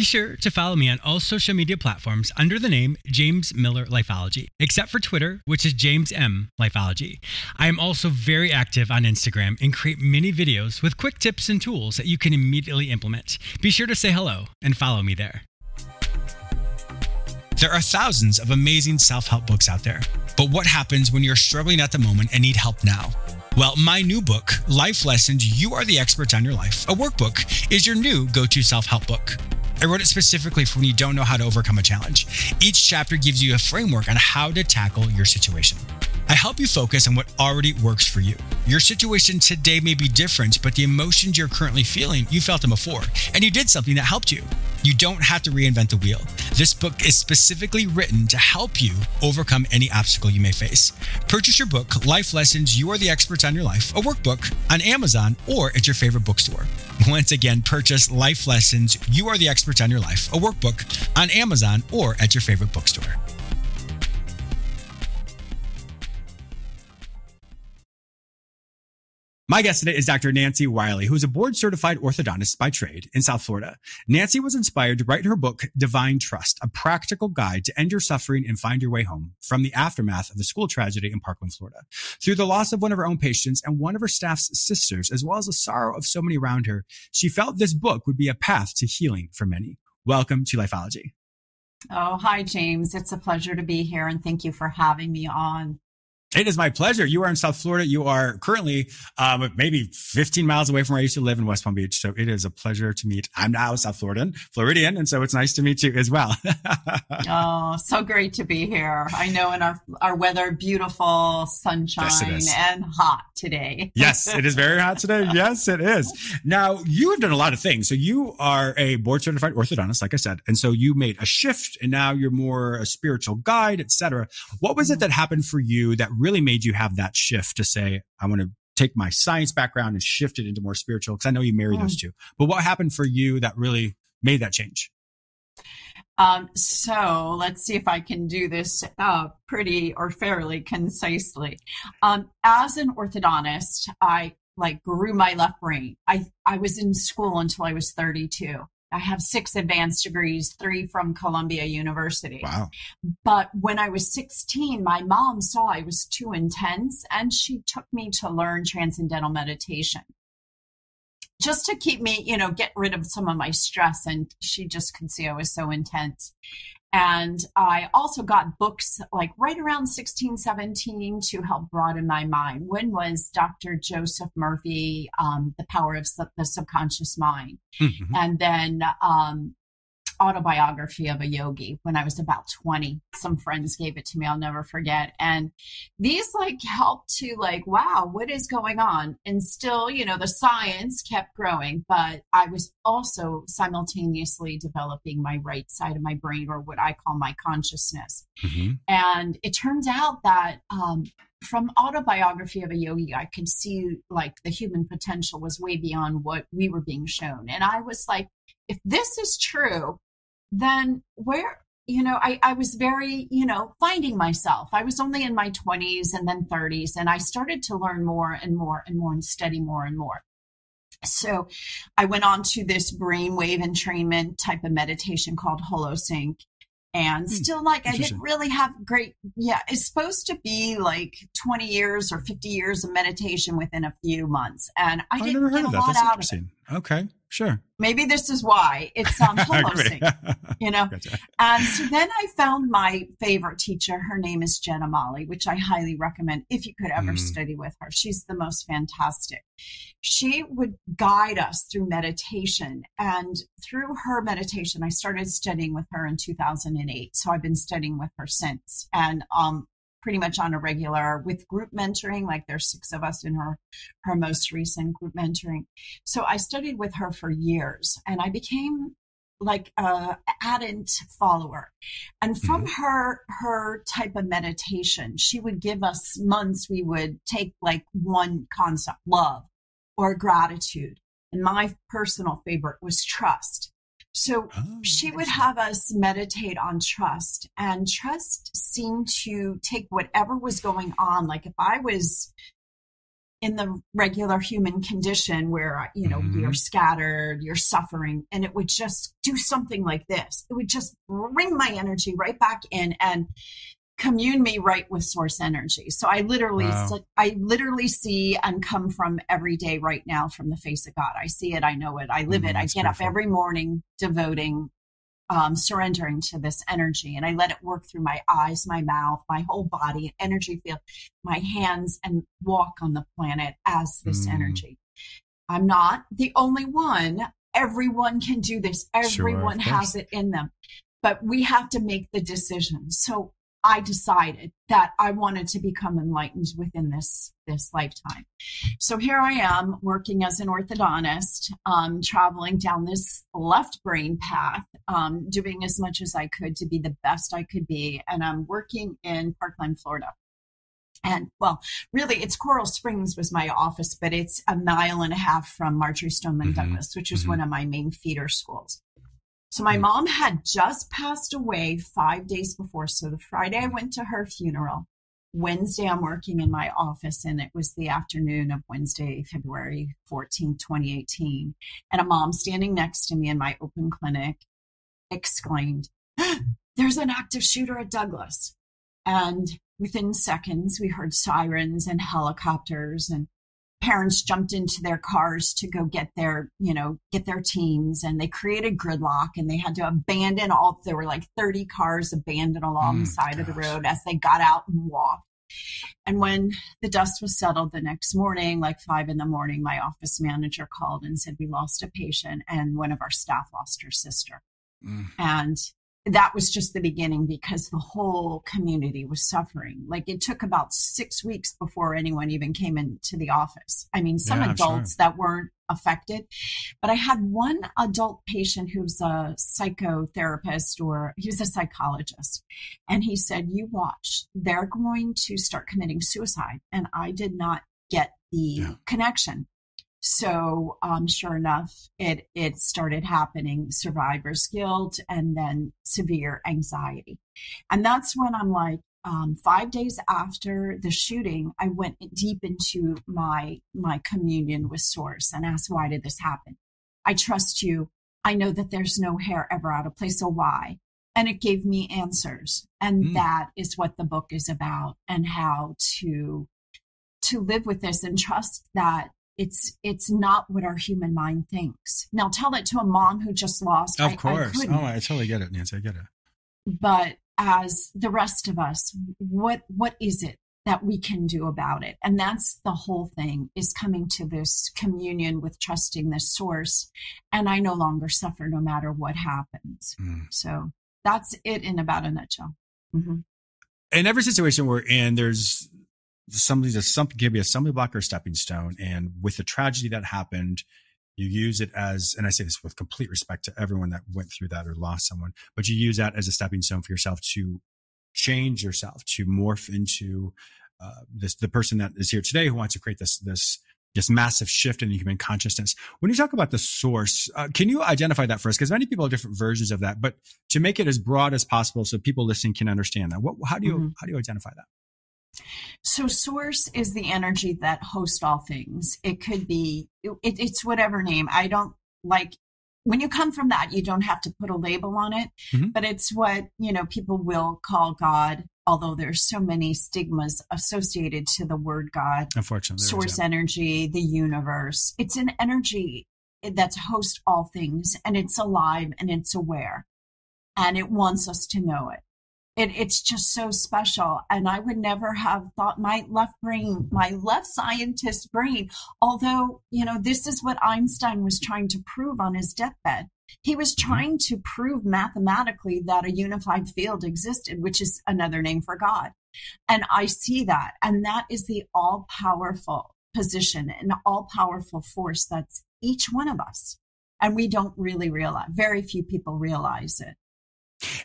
Be sure to follow me on all social media platforms under the name James Miller Lifeology, except for Twitter, which is James M Lifeology. I am also very active on Instagram and create many videos with quick tips and tools that you can immediately implement. Be sure to say hello and follow me there. There are thousands of amazing self help books out there, but what happens when you're struggling at the moment and need help now? Well, my new book, Life Lessons You Are the Experts on Your Life, a workbook, is your new go to self help book. I wrote it specifically for when you don't know how to overcome a challenge. Each chapter gives you a framework on how to tackle your situation. I help you focus on what already works for you. Your situation today may be different, but the emotions you're currently feeling, you felt them before, and you did something that helped you. You don't have to reinvent the wheel. This book is specifically written to help you overcome any obstacle you may face. Purchase your book, Life Lessons You Are the Experts on Your Life, a workbook, on Amazon or at your favorite bookstore. Once again, purchase Life Lessons You Are the Experts on Your Life, a workbook, on Amazon or at your favorite bookstore. My guest today is Dr. Nancy Wiley, who is a board certified orthodontist by trade in South Florida. Nancy was inspired to write her book, Divine Trust, a practical guide to end your suffering and find your way home from the aftermath of the school tragedy in Parkland, Florida. Through the loss of one of her own patients and one of her staff's sisters, as well as the sorrow of so many around her, she felt this book would be a path to healing for many. Welcome to Lifeology. Oh, hi, James. It's a pleasure to be here and thank you for having me on. It is my pleasure. You are in South Florida. You are currently um, maybe 15 miles away from where I used to live in West Palm Beach. So it is a pleasure to meet. I'm now South Floridian, Floridian, and so it's nice to meet you as well. oh, so great to be here. I know in our our weather, beautiful sunshine yes, and hot today. yes, it is very hot today. Yes, it is. Now you have done a lot of things. So you are a board certified orthodontist, like I said, and so you made a shift, and now you're more a spiritual guide, etc. What was it mm-hmm. that happened for you that really made you have that shift to say, I want to take my science background and shift it into more spiritual? Because I know you marry those two. But what happened for you that really made that change? Um, so let's see if I can do this uh, pretty or fairly concisely. Um, as an orthodontist, I like grew my left brain. I I was in school until I was 32. I have six advanced degrees, three from Columbia University. Wow. But when I was 16, my mom saw I was too intense and she took me to learn transcendental meditation just to keep me, you know, get rid of some of my stress. And she just could see I was so intense. And I also got books like right around 16, 17 to help broaden my mind. One was Dr. Joseph Murphy, um, The Power of the Subconscious Mind. Mm-hmm. And then um, autobiography of a yogi when I was about 20. Some friends gave it to me, I'll never forget. And these like helped to like, wow, what is going on? And still, you know, the science kept growing, but I was also simultaneously developing my right side of my brain or what I call my consciousness. Mm-hmm. And it turns out that um, from autobiography of a yogi i could see like the human potential was way beyond what we were being shown and i was like if this is true then where you know I, I was very you know finding myself. I was only in my 20s and then 30s and i started to learn more and more and more and study more and more. So i went on to this brainwave entrainment type of meditation called holosync and hmm, still like i didn't really have great yeah it's supposed to be like 20 years or 50 years of meditation within a few months and i, didn't get a lot out of it. okay Sure. Maybe this is why it's on Holosync, you know. Gotcha. And so then I found my favorite teacher. Her name is Jenna Molly, which I highly recommend if you could ever mm. study with her. She's the most fantastic. She would guide us through meditation, and through her meditation, I started studying with her in 2008. So I've been studying with her since, and um, pretty much on a regular with group mentoring like there's six of us in her her most recent group mentoring. So i studied with her for years and i became like a ardent follower. And from mm-hmm. her her type of meditation she would give us months we would take like one concept love or gratitude. And my personal favorite was trust So oh, she would have us meditate on trust, and trust seemed to take whatever was going on. Like if I was in the regular human condition where you know mm-hmm. you're scattered you're suffering and it would just do something like this it would just bring my energy right back in and commune me right with source energy so i literally wow. i literally see and come from every day right now from the face of god i see it i know it i live mm, it i get beautiful. up every morning devoting um, surrendering to this energy and I let it work through my eyes, my mouth, my whole body, energy field, my hands, and walk on the planet as this mm. energy. I'm not the only one. Everyone can do this. Everyone sure, has it in them, but we have to make the decision. So I decided that I wanted to become enlightened within this this lifetime. So here I am working as an orthodontist, um, traveling down this left brain path, um, doing as much as I could to be the best I could be, and I'm working in Parkland, Florida. And well, really, it's Coral Springs was my office, but it's a mile and a half from Marjory Stoneman mm-hmm. Douglas, which is mm-hmm. one of my main feeder schools. So my hmm. mom had just passed away five days before. So the Friday I went to her funeral. Wednesday I'm working in my office and it was the afternoon of Wednesday, February 14, 2018. And a mom standing next to me in my open clinic exclaimed, There's an active shooter at Douglas. And within seconds, we heard sirens and helicopters and parents jumped into their cars to go get their, you know, get their teams and they created gridlock and they had to abandon all, there were like 30 cars abandoned along mm, the side gosh. of the road as they got out and walked. And when the dust was settled the next morning, like five in the morning, my office manager called and said, We lost a patient and one of our staff lost her sister. Mm. And that was just the beginning because the whole community was suffering. Like it took about six weeks before anyone even came into the office. I mean, some yeah, adults sure. that weren't affected, but I had one adult patient who's a psychotherapist or he was a psychologist. And he said, You watch, they're going to start committing suicide. And I did not get the yeah. connection. So, um, sure enough, it it started happening: survivor's guilt, and then severe anxiety. And that's when I'm like, um, five days after the shooting, I went deep into my my communion with Source and asked, "Why did this happen? I trust you. I know that there's no hair ever out of place. So why?" And it gave me answers, and mm. that is what the book is about, and how to to live with this and trust that it's it's not what our human mind thinks. Now tell that to a mom who just lost. Of I, course. I oh, I totally get it, Nancy. I get it. But as the rest of us, what what is it that we can do about it? And that's the whole thing is coming to this communion with trusting this source. And I no longer suffer no matter what happens. Mm. So that's it in about a nutshell. Mm-hmm. In every situation we're in, there's somebody's a something can be a stumbling block or stepping stone. And with the tragedy that happened, you use it as, and I say this with complete respect to everyone that went through that or lost someone, but you use that as a stepping stone for yourself to change yourself, to morph into uh, this the person that is here today who wants to create this this this massive shift in human consciousness. When you talk about the source, uh, can you identify that for us? Because many people have different versions of that, but to make it as broad as possible so people listening can understand that. What, how do you mm-hmm. how do you identify that? So, source is the energy that hosts all things. It could be, it, it's whatever name. I don't like when you come from that, you don't have to put a label on it, mm-hmm. but it's what, you know, people will call God, although there's so many stigmas associated to the word God. Unfortunately. Source energy, the universe. It's an energy that's host all things and it's alive and it's aware and it wants us to know it it, it's just so special. And I would never have thought my left brain, my left scientist brain, although, you know, this is what Einstein was trying to prove on his deathbed. He was mm-hmm. trying to prove mathematically that a unified field existed, which is another name for God. And I see that. And that is the all powerful position and all powerful force that's each one of us. And we don't really realize, very few people realize it.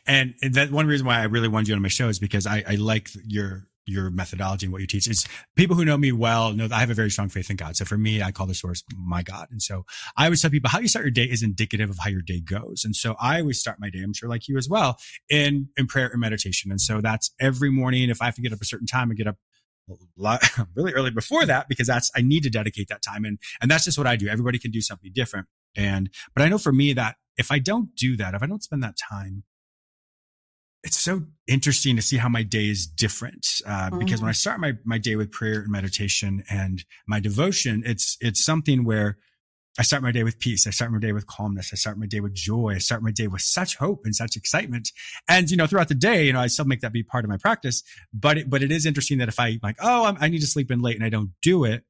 And that one reason why I really wanted you on my show is because I, I like your your methodology and what you teach. It's people who know me well know that I have a very strong faith in God. So for me, I call the source my God. And so I always tell people how you start your day is indicative of how your day goes. And so I always start my day, I'm sure like you as well, in, in prayer and meditation. And so that's every morning. If I have to get up a certain time, I get up really early before that because that's, I need to dedicate that time. And, and that's just what I do. Everybody can do something different. And, but I know for me that if I don't do that, if I don't spend that time, it's so interesting to see how my day is different uh, mm-hmm. because when I mm. start my my day with prayer and meditation and my devotion, it's it's something where I start my day with peace. I start my day with calmness. I start my day with joy. I start my day with such hope and such excitement. And you know, throughout the day, you know, I still make that be part of my practice. But it, but it is interesting that if I like, oh, I'm, I need to sleep in late and I don't do it,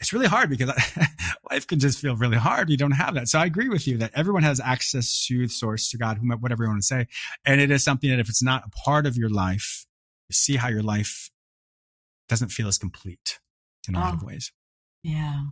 it's really hard because life can just feel really hard. You don't have that. So I agree with you that everyone has access to the source, to God, whatever you want to say. And it is something that if it's not a part of your life, you see how your life doesn't feel as complete in a oh, lot of oh. ways. Yeah.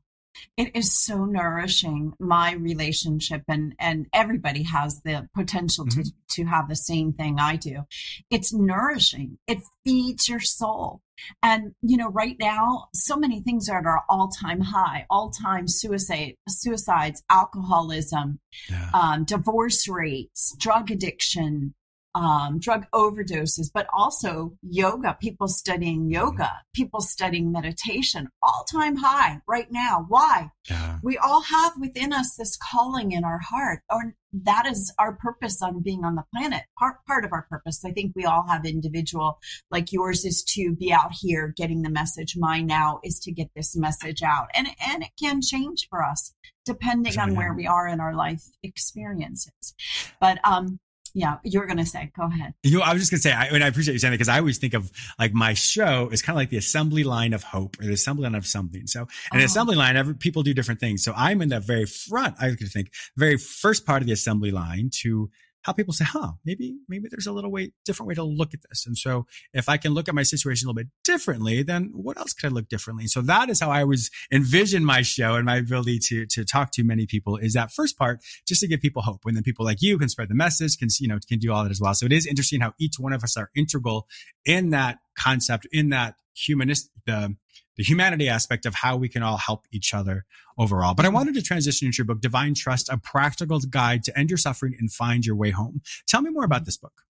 It is so nourishing, my relationship, and, and everybody has the potential mm-hmm. to, to have the same thing I do. It's nourishing. It feeds your soul. And, you know, right now, so many things are at our all time high, all time suicide, suicides, alcoholism, yeah. um, divorce rates, drug addiction, um, drug overdoses, but also yoga, people studying yoga, people studying meditation, all time high right now. Why? Yeah. We all have within us this calling in our heart, or that is our purpose on being on the planet. Part, part of our purpose. I think we all have individual, like yours is to be out here getting the message. Mine now is to get this message out. And, and it can change for us depending on where we are in our life experiences. But, um, yeah, you were going to say, go ahead. You know, I was just going to say, I, and I appreciate you saying that because I always think of like my show is kind of like the assembly line of hope or the assembly line of something. So, an oh. assembly line, every, people do different things. So I'm in the very front, I could think, very first part of the assembly line to how people say, huh, maybe, maybe there's a little way, different way to look at this. And so if I can look at my situation a little bit differently, then what else could I look differently? So that is how I always envision my show and my ability to, to talk to many people is that first part, just to give people hope. And then people like you can spread the message, can, you know, can do all that as well. So it is interesting how each one of us are integral in that concept, in that humanist, the, the humanity aspect of how we can all help each other overall. But I wanted to transition into your book, Divine Trust, a practical guide to end your suffering and find your way home. Tell me more about this book.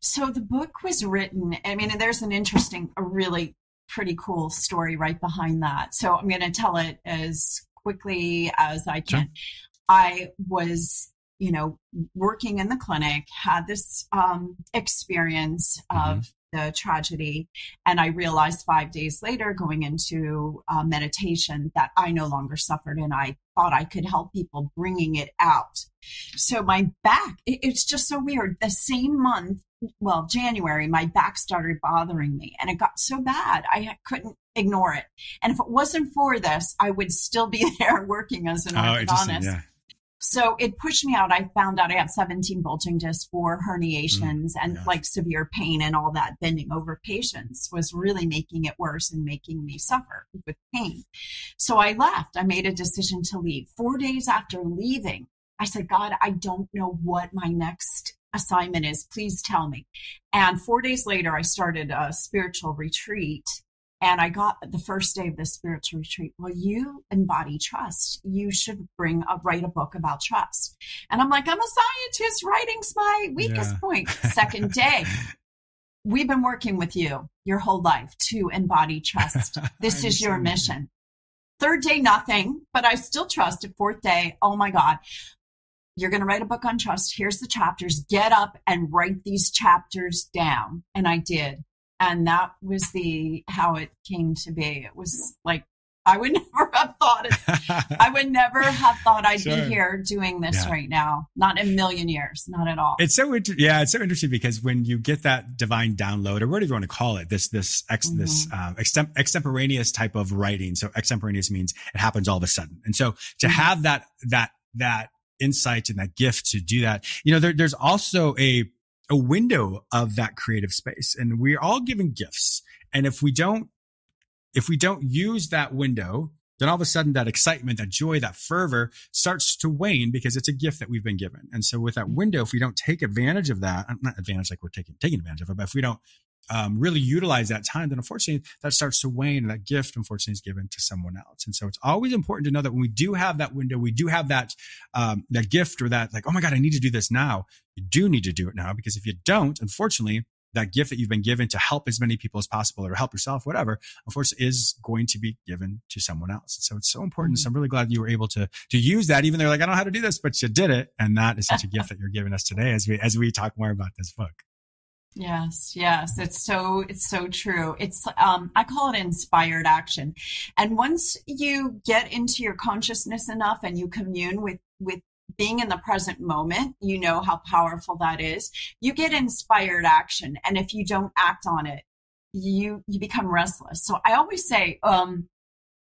So the book was written, I mean, there's an interesting, a really pretty cool story right behind that. So I'm going to tell it as quickly as I can. Sure. I was, you know, working in the clinic, had this um, experience mm-hmm. of the tragedy. And I realized five days later, going into uh, meditation, that I no longer suffered and I thought I could help people bringing it out. So my back, it, it's just so weird. The same month, well, January, my back started bothering me and it got so bad I couldn't ignore it. And if it wasn't for this, I would still be there working as an oh, orthodontist. Yeah. So it pushed me out. I found out I have 17 bulging discs, four herniations, mm, and yes. like severe pain and all that bending over patients was really making it worse and making me suffer with pain. So I left. I made a decision to leave. Four days after leaving, I said, God, I don't know what my next assignment is. Please tell me. And four days later, I started a spiritual retreat and I got the first day of the spiritual retreat. Well, you embody trust. You should bring a write a book about trust. And I'm like, I'm a scientist. Writing's my weakest yeah. point. Second day, we've been working with you your whole life to embody trust. This is your mission. Third day, nothing, but I still trusted. Fourth day, oh my God, you're going to write a book on trust. Here's the chapters. Get up and write these chapters down. And I did and that was the how it came to be it was like i would never have thought it i would never have thought i'd sure. be here doing this yeah. right now not in a million years not at all it's so inter- yeah it's so interesting because when you get that divine download or whatever you want to call it this this ex mm-hmm. this um, extem- extemporaneous type of writing so extemporaneous means it happens all of a sudden and so to mm-hmm. have that that that insight and that gift to do that you know there, there's also a a window of that creative space and we're all given gifts. And if we don't, if we don't use that window, then all of a sudden that excitement, that joy, that fervor starts to wane because it's a gift that we've been given. And so with that window, if we don't take advantage of that, not advantage like we're taking, taking advantage of it, but if we don't um, really utilize that time, then unfortunately that starts to wane and that gift unfortunately is given to someone else. And so it's always important to know that when we do have that window, we do have that, um, that gift or that like, oh my God, I need to do this now. You do need to do it now because if you don't, unfortunately, that gift that you've been given to help as many people as possible or help yourself, whatever, unfortunately is going to be given to someone else. And so it's so important. Mm-hmm. So I'm really glad you were able to, to use that, even though like, I don't know how to do this, but you did it. And that is such a gift that you're giving us today as we, as we talk more about this book. Yes, yes, it's so it's so true. It's um I call it inspired action. And once you get into your consciousness enough and you commune with with being in the present moment, you know how powerful that is. You get inspired action and if you don't act on it, you you become restless. So I always say um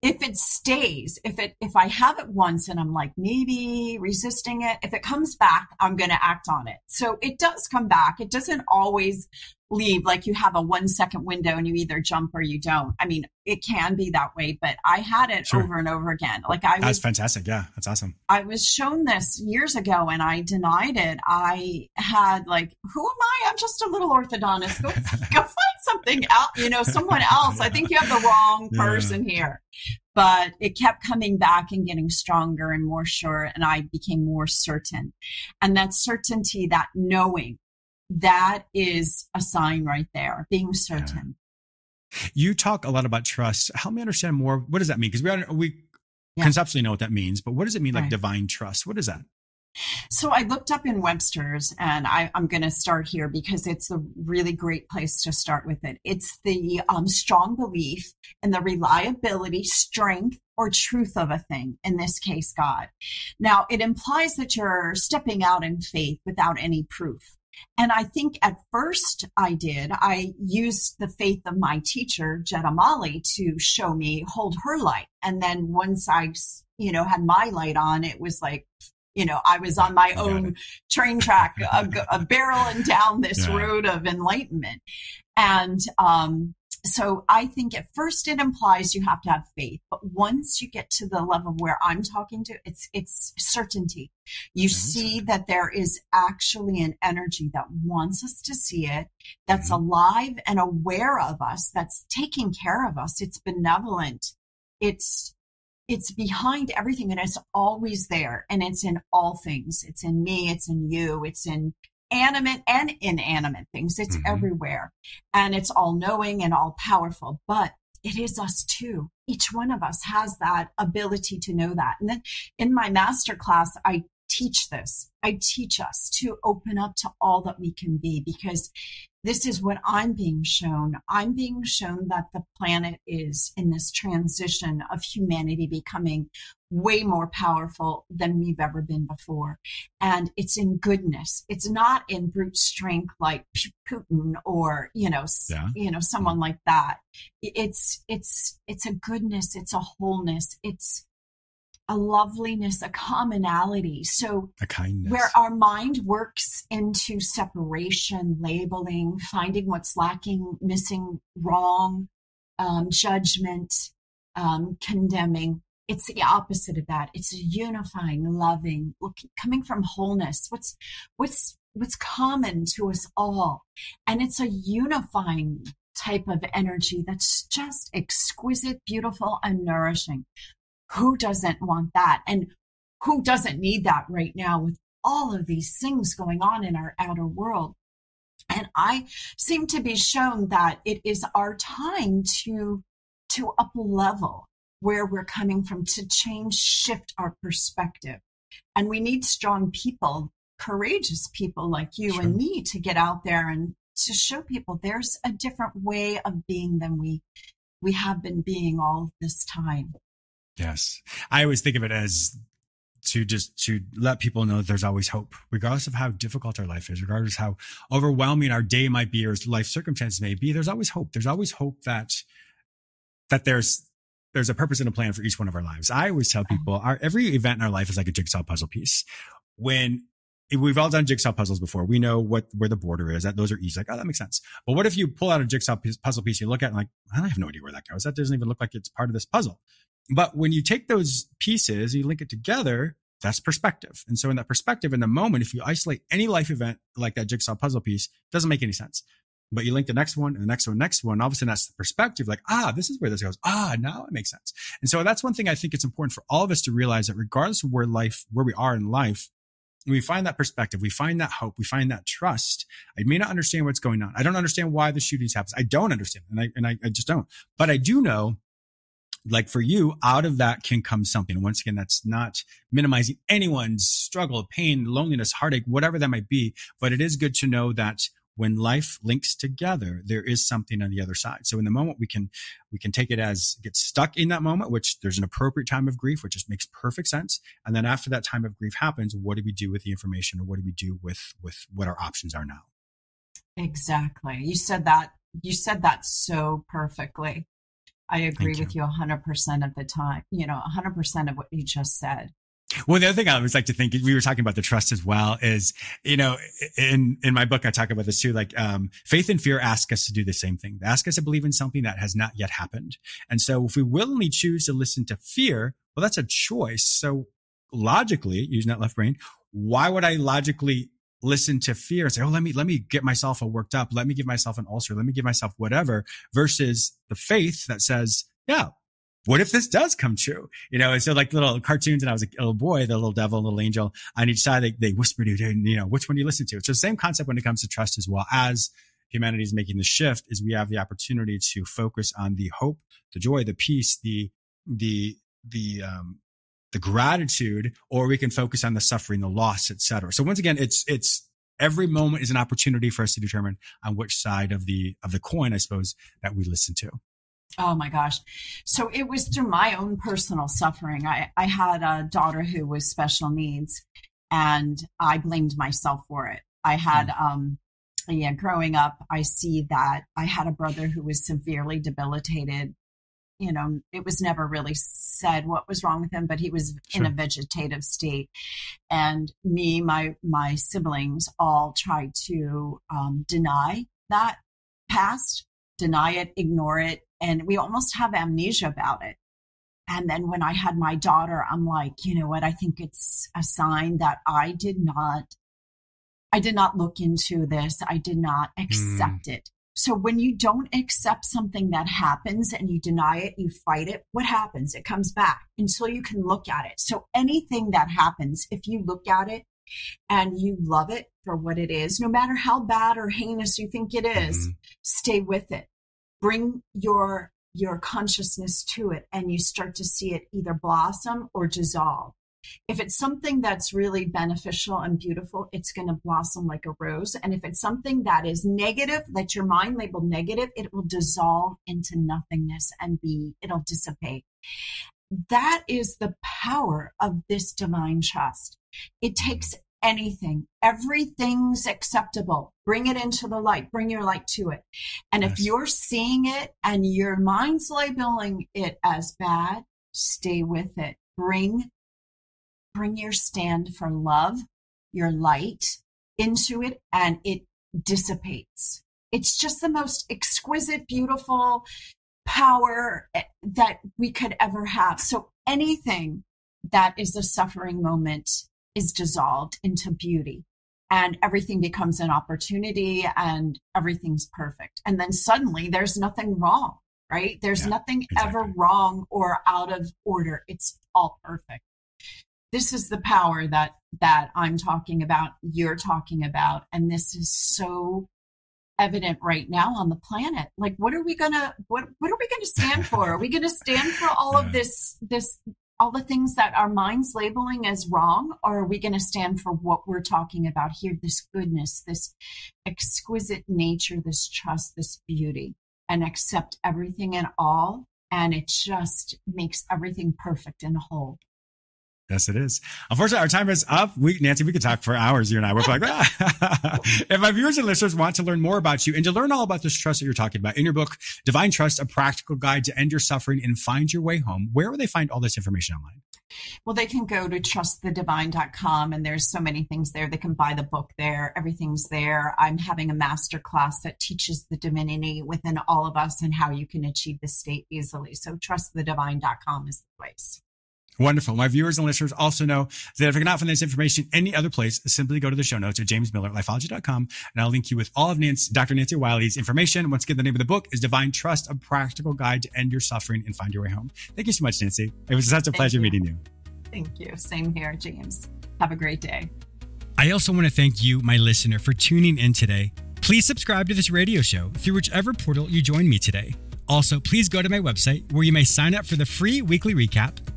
if it stays, if it if I have it once and I'm like maybe resisting it, if it comes back, I'm going to act on it. So it does come back. It doesn't always leave like you have a one second window and you either jump or you don't. I mean, it can be that way, but I had it sure. over and over again. Like I was That's fantastic. Yeah, that's awesome. I was shown this years ago and I denied it. I had like, who am I? I'm just a little orthodontist. Go, go find something else, you know, someone else. I think you have the wrong person yeah. here. But it kept coming back and getting stronger and more sure. And I became more certain. And that certainty, that knowing that is a sign right there, being certain. Yeah. You talk a lot about trust. Help me understand more. What does that mean? Because we are, we yeah. conceptually know what that means, but what does it mean, like right. divine trust? What is that? So I looked up in Webster's, and I, am going to start here because it's a really great place to start with it. It's the um, strong belief in the reliability, strength, or truth of a thing, in this case, God. Now, it implies that you're stepping out in faith without any proof. And I think at first I did. I used the faith of my teacher, Jetta Molly, to show me hold her light. And then once I, you know, had my light on, it was like, you know, I was on my own train track, a, a barreling down this yeah. road of enlightenment. And um, so I think at first it implies you have to have faith, but once you get to the level where I'm talking to, it's it's certainty. You see that there is actually an energy that wants us to see it, that's mm-hmm. alive and aware of us, that's taking care of us. It's benevolent. It's it's behind everything and it's always there and it's in all things. It's in me, it's in you, it's in animate and inanimate things. It's mm-hmm. everywhere and it's all knowing and all powerful, but it is us too. Each one of us has that ability to know that. And then in my master class, I teach this. I teach us to open up to all that we can be because this is what I'm being shown. I'm being shown that the planet is in this transition of humanity becoming way more powerful than we've ever been before. And it's in goodness. It's not in brute strength like Putin or, you know, yeah. you know, someone like that. It's, it's, it's a goodness. It's a wholeness. It's, a loveliness, a commonality. So, a kindness. Where our mind works into separation, labeling, finding what's lacking, missing, wrong, um, judgment, um, condemning. It's the opposite of that. It's unifying, loving, coming from wholeness. What's what's what's common to us all, and it's a unifying type of energy that's just exquisite, beautiful, and nourishing. Who doesn't want that? And who doesn't need that right now with all of these things going on in our outer world? And I seem to be shown that it is our time to, to up level where we're coming from to change, shift our perspective. And we need strong people, courageous people like you sure. and me to get out there and to show people there's a different way of being than we we have been being all this time. Yes. I always think of it as to just to let people know that there's always hope, regardless of how difficult our life is, regardless how overwhelming our day might be or life circumstances may be. There's always hope. There's always hope that that there's there's a purpose and a plan for each one of our lives. I always tell people our every event in our life is like a jigsaw puzzle piece. When we've all done jigsaw puzzles before, we know what where the border is. That those are easy. Like, oh, that makes sense. But what if you pull out a jigsaw puzzle piece, you look at it and like, I have no idea where that goes. That doesn't even look like it's part of this puzzle. But when you take those pieces, you link it together, that's perspective. And so in that perspective, in the moment, if you isolate any life event like that jigsaw puzzle piece, doesn't make any sense. but you link the next one and the next one, next one. All of a sudden, that's the perspective. Like, ah, this is where this goes. Ah, now it makes sense. And so that's one thing I think it's important for all of us to realize that regardless of where life, where we are in life, we find that perspective, we find that hope, we find that trust. I may not understand what's going on. I don't understand why the shootings happen. I don't understand, and I and I, I just don't. But I do know like for you, out of that can come something. And once again, that's not minimizing anyone's struggle, pain, loneliness, heartache, whatever that might be. But it is good to know that when life links together, there is something on the other side. So in the moment, we can, we can take it as get stuck in that moment, which there's an appropriate time of grief, which just makes perfect sense. And then after that time of grief happens, what do we do with the information or what do we do with, with what our options are now? Exactly. You said that, you said that so perfectly. I agree with you 100% of the time, you know, 100% of what you just said. Well, the other thing I always like to think, we were talking about the trust as well, is, you know, in, in my book, I talk about this too. Like, um, faith and fear ask us to do the same thing. They ask us to believe in something that has not yet happened. And so if we willingly choose to listen to fear, well, that's a choice. So logically, using that left brain, why would I logically listen to fear and say, Oh, let me, let me get myself worked up. Let me give myself an ulcer. Let me give myself whatever versus the faith that says, yeah, what if this does come true? You know, and so like little cartoons and I was a little boy, the little devil, little angel on each side, they, they whisper to you, you know, which one do you listen to? It's the same concept when it comes to trust as well as humanity is making the shift is we have the opportunity to focus on the hope, the joy, the peace, the, the, the, um, the gratitude, or we can focus on the suffering, the loss, etc. So once again, it's, it's, every moment is an opportunity for us to determine on which side of the, of the coin, I suppose, that we listen to. Oh my gosh. So it was through my own personal suffering. I, I had a daughter who was special needs and I blamed myself for it. I had, mm. um, yeah, growing up, I see that I had a brother who was severely debilitated you know, it was never really said what was wrong with him, but he was sure. in a vegetative state. And me, my my siblings all tried to um, deny that past, deny it, ignore it, and we almost have amnesia about it. And then when I had my daughter, I'm like, you know what? I think it's a sign that I did not, I did not look into this. I did not accept mm. it. So when you don't accept something that happens and you deny it, you fight it, what happens? It comes back until you can look at it. So anything that happens, if you look at it and you love it for what it is, no matter how bad or heinous you think it is, mm-hmm. stay with it. Bring your your consciousness to it and you start to see it either blossom or dissolve. If it's something that's really beneficial and beautiful, it's going to blossom like a rose. And if it's something that is negative, that your mind labeled negative, it will dissolve into nothingness and be, it'll dissipate. That is the power of this divine trust. It takes anything, everything's acceptable. Bring it into the light, bring your light to it. And yes. if you're seeing it and your mind's labeling it as bad, stay with it. Bring bring your stand for love, your light into it, and it dissipates. It's just the most exquisite, beautiful power eh, that we could ever have. So anything that is a suffering moment is dissolved into beauty and everything becomes an opportunity and everything's perfect. And then suddenly there's nothing wrong, right? There's yeah, nothing exactly. ever wrong or out of order. It's all perfect this is the power that that I'm talking about, you're talking about, and this is so evident right now on the planet. Like, what are we gonna what what are we gonna stand for? Are we gonna stand for all of this this all the things that our minds labeling as wrong, or are we going to stand for what we're talking about here? This goodness, this exquisite nature, this trust, this beauty, and accept everything and all. And it just makes everything perfect and whole. Yes, it is. Unfortunately, our time is up. We, Nancy, we could talk for hours, you and I. We're like, ah. if my viewers and listeners want to learn more about you and to learn all about this trust that you're talking about in your book, Divine Trust, a practical guide to end your suffering and find your way home, where will they find all this information online? Well, they can go to trustthedivine.com and there's so many things there. They can buy the book there. Everything's there. I'm having a master class that teaches the divinity within all of us and how you can achieve this state easily. So trustthedivine.com is the place. Wonderful. My viewers and listeners also know that if I cannot find this information any other place, simply go to the show notes at jamesmillerlifeology.com and I'll link you with all of Nancy, Dr. Nancy Wiley's information. Once again, the name of the book is Divine Trust, a practical guide to end your suffering and find your way home. Thank you so much, Nancy. It was such a Thank pleasure you. meeting you. Thank you. Same here, James. Have a great day. I also want to thank you, my listener, for tuning in today. Please subscribe to this radio show through whichever portal you join me today. Also, please go to my website where you may sign up for the free weekly recap,